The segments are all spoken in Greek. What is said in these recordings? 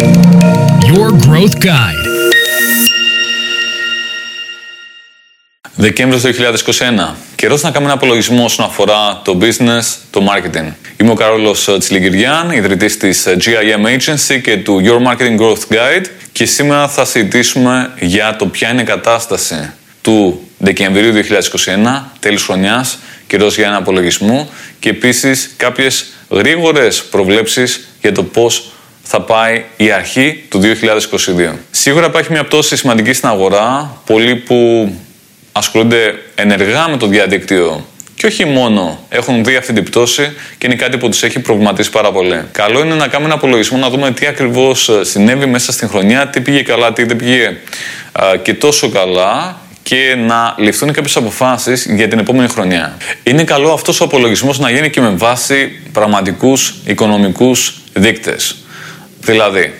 Your Growth Guide. Δεκέμβριο 2021. Καιρός να κάνουμε ένα απολογισμό όσον αφορά το business, το marketing. Είμαι ο Καρόλο Τσιλιγκυριάν, ιδρυτής της GIM Agency και του Your Marketing Growth Guide. Και σήμερα θα συζητήσουμε για το ποια είναι η κατάσταση του Δεκεμβρίου 2021, τέλος χρονιάς, καιρός για ένα απολογισμό και επίσης κάποιες γρήγορες προβλέψεις για το πώς θα πάει η αρχή του 2022. Σίγουρα υπάρχει μια πτώση σημαντική στην αγορά, πολλοί που ασχολούνται ενεργά με το διαδίκτυο και όχι μόνο έχουν δει αυτή την πτώση και είναι κάτι που τους έχει προβληματίσει πάρα πολύ. Καλό είναι να κάνουμε ένα απολογισμό, να δούμε τι ακριβώς συνέβη μέσα στην χρονιά, τι πήγε καλά, τι δεν πήγε και τόσο καλά και να ληφθούν κάποιες αποφάσεις για την επόμενη χρονιά. Είναι καλό αυτός ο απολογισμός να γίνει και με βάση πραγματικούς οικονομικούς δείκτες. Δηλαδή,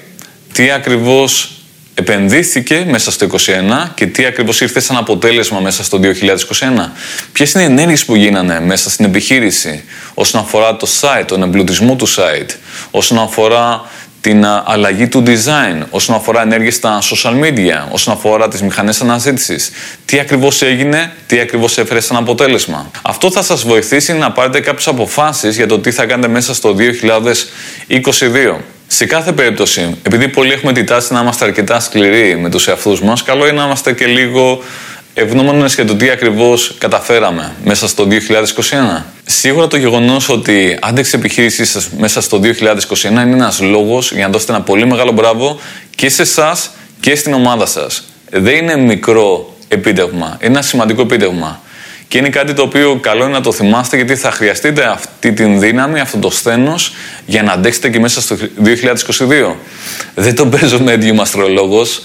τι ακριβώς επενδύθηκε μέσα στο 2021 και τι ακριβώς ήρθε σαν αποτέλεσμα μέσα στο 2021. Ποιες είναι οι ενέργειες που γίνανε μέσα στην επιχείρηση όσον αφορά το site, τον εμπλουτισμό του site, όσον αφορά την αλλαγή του design, όσον αφορά ενέργειες στα social media, όσον αφορά τις μηχανές αναζήτησης; Τι ακριβώς έγινε, τι ακριβώς έφερε σαν αποτέλεσμα; Αυτό θα σας βοηθήσει να πάρετε κάποιες αποφάσεις για το τι θα κάνετε μέσα στο 2022. Σε κάθε περίπτωση, επειδή πολλοί έχουμε τη τάση να είμαστε αρκετά σκληροί με τους εαυτούς μας, καλό είναι να είμαστε και λίγο ευγνώμονες για το τι ακριβώς καταφέραμε μέσα στο 2021. Σίγουρα το γεγονός ότι άντεξε η επιχείρησή σας μέσα στο 2021 είναι ένας λόγος για να δώσετε ένα πολύ μεγάλο μπράβο και σε εσάς και στην ομάδα σας. Δεν είναι μικρό επίτευγμα, είναι ένα σημαντικό επίτευγμα. Και είναι κάτι το οποίο καλό είναι να το θυμάστε γιατί θα χρειαστείτε αυτή την δύναμη, αυτό το σθένος για να αντέξετε και μέσα στο 2022. Δεν το παίζω με αστρολόγος,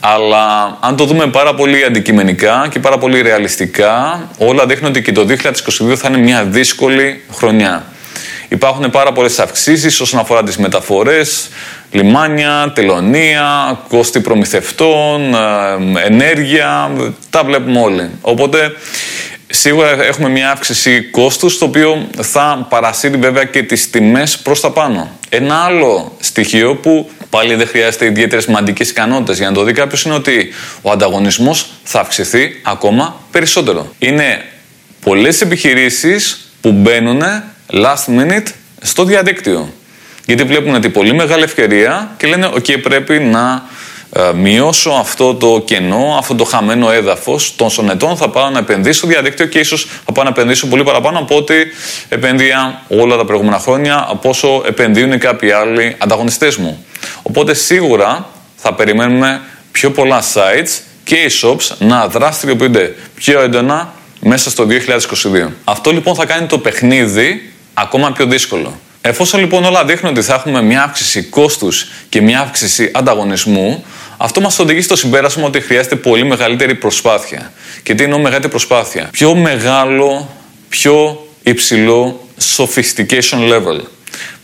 αλλά αν το δούμε πάρα πολύ αντικειμενικά και πάρα πολύ ρεαλιστικά, όλα δείχνουν ότι και το 2022 θα είναι μια δύσκολη χρονιά. Υπάρχουν πάρα πολλές αυξήσεις όσον αφορά τις μεταφορές, λιμάνια, τελωνία, κόστη προμηθευτών, ε, ενέργεια. Τα βλέπουμε όλοι. Οπότε Σίγουρα έχουμε μια αύξηση κόστους, το οποίο θα παρασύρει βέβαια και τις τιμές προς τα πάνω. Ένα άλλο στοιχείο που πάλι δεν χρειάζεται ιδιαίτερες μαντικέ ικανότητες για να το δει κάποιος είναι ότι ο ανταγωνισμός θα αυξηθεί ακόμα περισσότερο. Είναι πολλές επιχειρήσεις που μπαίνουν last minute στο διαδίκτυο. Γιατί βλέπουν ότι πολύ μεγάλη ευκαιρία και λένε: OK, πρέπει να ε, μειώσω αυτό το κενό, αυτό το χαμένο έδαφος των ετών, θα πάω να επενδύσω στο διαδίκτυο και ίσως θα πάω να επενδύσω πολύ παραπάνω από ό,τι επένδυα όλα τα προηγούμενα χρόνια, από όσο επενδύουν κάποιοι άλλοι ανταγωνιστές μου. Οπότε σίγουρα θα περιμένουμε πιο πολλά sites και οι shops να δραστηριοποιούνται πιο έντονα μέσα στο 2022. Αυτό λοιπόν θα κάνει το παιχνίδι ακόμα πιο δύσκολο. Εφόσον λοιπόν όλα δείχνουν ότι θα έχουμε μια αύξηση κόστους και μια αύξηση ανταγωνισμού, αυτό μας οδηγεί στο συμπέρασμα ότι χρειάζεται πολύ μεγαλύτερη προσπάθεια. Και τι εννοώ μεγαλύτερη προσπάθεια; Πιο μεγάλο, πιο υψηλό sophistication level.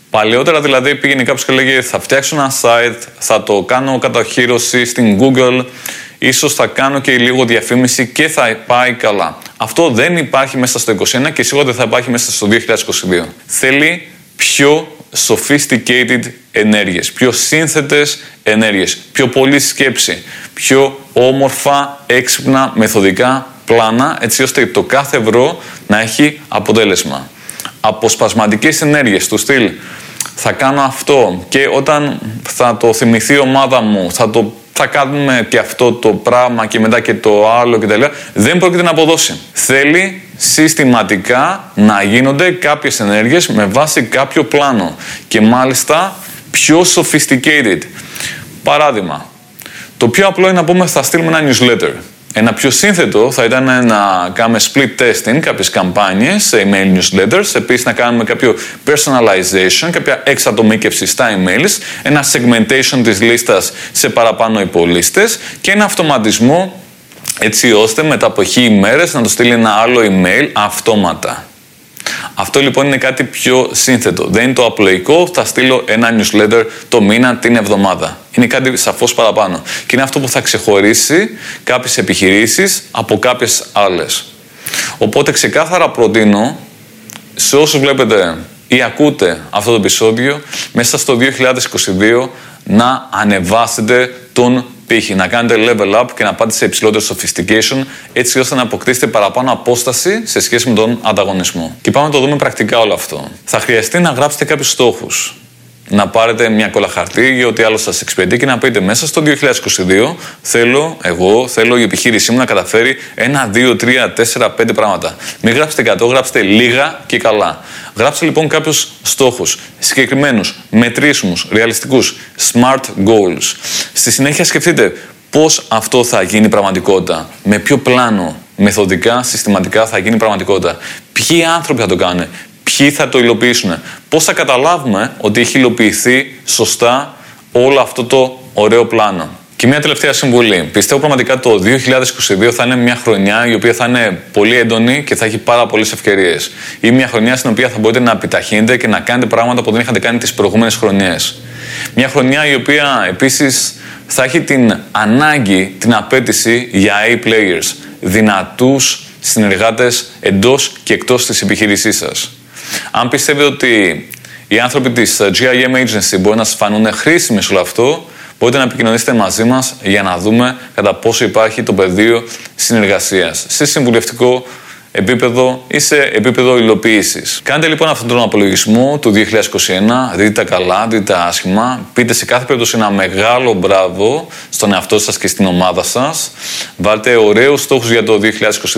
Παλαιότερα δηλαδή πήγαινε κάποιος και λέγε θα φτιάξω ένα site, θα το κάνω καταχείρωση στην Google, ίσως θα κάνω και λίγο διαφήμιση και θα πάει καλά. Αυτό δεν υπάρχει μέσα στο 2021 και σίγουρα δεν θα υπάρχει μέσα στο 2022. Θέλει πιο sophisticated ενέργειες, πιο σύνθετες ενέργειες, πιο πολλή σκέψη, πιο όμορφα, έξυπνα, μεθοδικά πλάνα, έτσι ώστε το κάθε ευρώ να έχει αποτέλεσμα. Αποσπασματικές ενέργειες του στυλ θα κάνω αυτό και όταν θα το θυμηθεί η ομάδα μου, θα το θα κάνουμε και αυτό το πράγμα και μετά και το άλλο κτλ. Δεν πρόκειται να αποδώσει. Θέλει συστηματικά να γίνονται κάποιες ενέργειες με βάση κάποιο πλάνο και μάλιστα πιο sophisticated. Παράδειγμα, το πιο απλό είναι να πούμε θα στείλουμε ένα newsletter. Ένα πιο σύνθετο θα ήταν να κάνουμε split testing, κάποιες καμπάνιες σε email newsletters, επίσης να κάνουμε κάποιο personalization, κάποια εξατομίκευση στα emails, ένα segmentation της λίστας σε παραπάνω υπολίστες και ένα αυτοματισμό έτσι ώστε μετά από χι ημέρες να το στείλει ένα άλλο email αυτόματα. Αυτό λοιπόν είναι κάτι πιο σύνθετο. Δεν είναι το απλοϊκό, θα στείλω ένα newsletter το μήνα, την εβδομάδα. Είναι κάτι σαφώς παραπάνω. Και είναι αυτό που θα ξεχωρίσει κάποιες επιχειρήσεις από κάποιες άλλες. Οπότε ξεκάθαρα προτείνω σε όσους βλέπετε ή ακούτε αυτό το επεισόδιο μέσα στο 2022 να ανεβάσετε τον πύχη, να κάνετε level up και να πάτε σε υψηλότερο sophistication έτσι ώστε να αποκτήσετε παραπάνω απόσταση σε σχέση με τον ανταγωνισμό. Και πάμε να το δούμε πρακτικά όλο αυτό. Θα χρειαστεί να γράψετε κάποιους στόχους να πάρετε μια κόλλα χαρτί ή ό,τι άλλο σας εξυπηρετεί και να πείτε μέσα στο 2022 θέλω εγώ, θέλω η επιχείρησή μου να καταφέρει ένα, δύο, τρία, τέσσερα, πέντε πράγματα. Μην γράψετε 100, γράψτε λίγα και καλά. Γράψτε λοιπόν κάποιους στόχους συγκεκριμένους, μετρήσιμους, ρεαλιστικούς, smart goals. Στη συνέχεια σκεφτείτε πώς αυτό θα γίνει πραγματικότητα, με ποιο πλάνο, μεθοδικά, συστηματικά θα γίνει πραγματικότητα. Ποιοι άνθρωποι θα το κάνουν, ποιοι θα το υλοποιήσουν. Πώς θα καταλάβουμε ότι έχει υλοποιηθεί σωστά όλο αυτό το ωραίο πλάνο. Και μια τελευταία συμβουλή. Πιστεύω πραγματικά το 2022 θα είναι μια χρονιά η οποία θα είναι πολύ έντονη και θα έχει πάρα πολλές ευκαιρίες. Ή μια χρονιά στην οποία θα μπορείτε να επιταχύνετε και να κάνετε πράγματα που δεν είχατε κάνει τις προηγούμενες χρονιές. Μια χρονιά η οποία επίσης θα έχει την ανάγκη, την απέτηση για A players, δυνατούς συνεργάτες εντός και εκτός της επιχείρησής σας. Αν πιστεύετε ότι οι άνθρωποι της ε, GIM Agency μπορεί να σα φανούν χρήσιμοι σε όλο αυτό, μπορείτε να επικοινωνήσετε μαζί μας για να δούμε κατά πόσο υπάρχει το πεδίο συνεργασίας σε συμβουλευτικό επίπεδο ή σε επίπεδο υλοποίησης. Κάντε λοιπόν αυτόν τον απολογισμό του 2021, δείτε τα καλά, δείτε τα άσχημα, πείτε σε κάθε περίπτωση ένα μεγάλο μπράβο στον εαυτό σας και στην ομάδα σας. Βάλτε ωραίους στόχους για το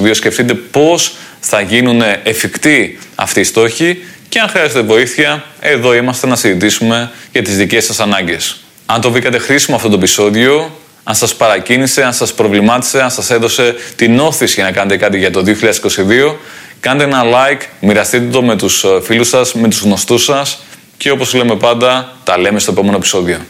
2022, σκεφτείτε πώς θα γίνουν εφικτοί αυτοί οι στόχοι και αν χρειάζεται βοήθεια, εδώ είμαστε να συζητήσουμε για τις δικές σας ανάγκες. Αν το βρήκατε χρήσιμο αυτό το επεισόδιο, αν σας παρακίνησε, αν σας προβλημάτισε, αν σας έδωσε την όθηση για να κάνετε κάτι για το 2022, κάντε ένα like, μοιραστείτε το με τους ε, φίλους σας, με τους γνωστούς σας και όπως λέμε πάντα, τα λέμε στο επόμενο επεισόδιο.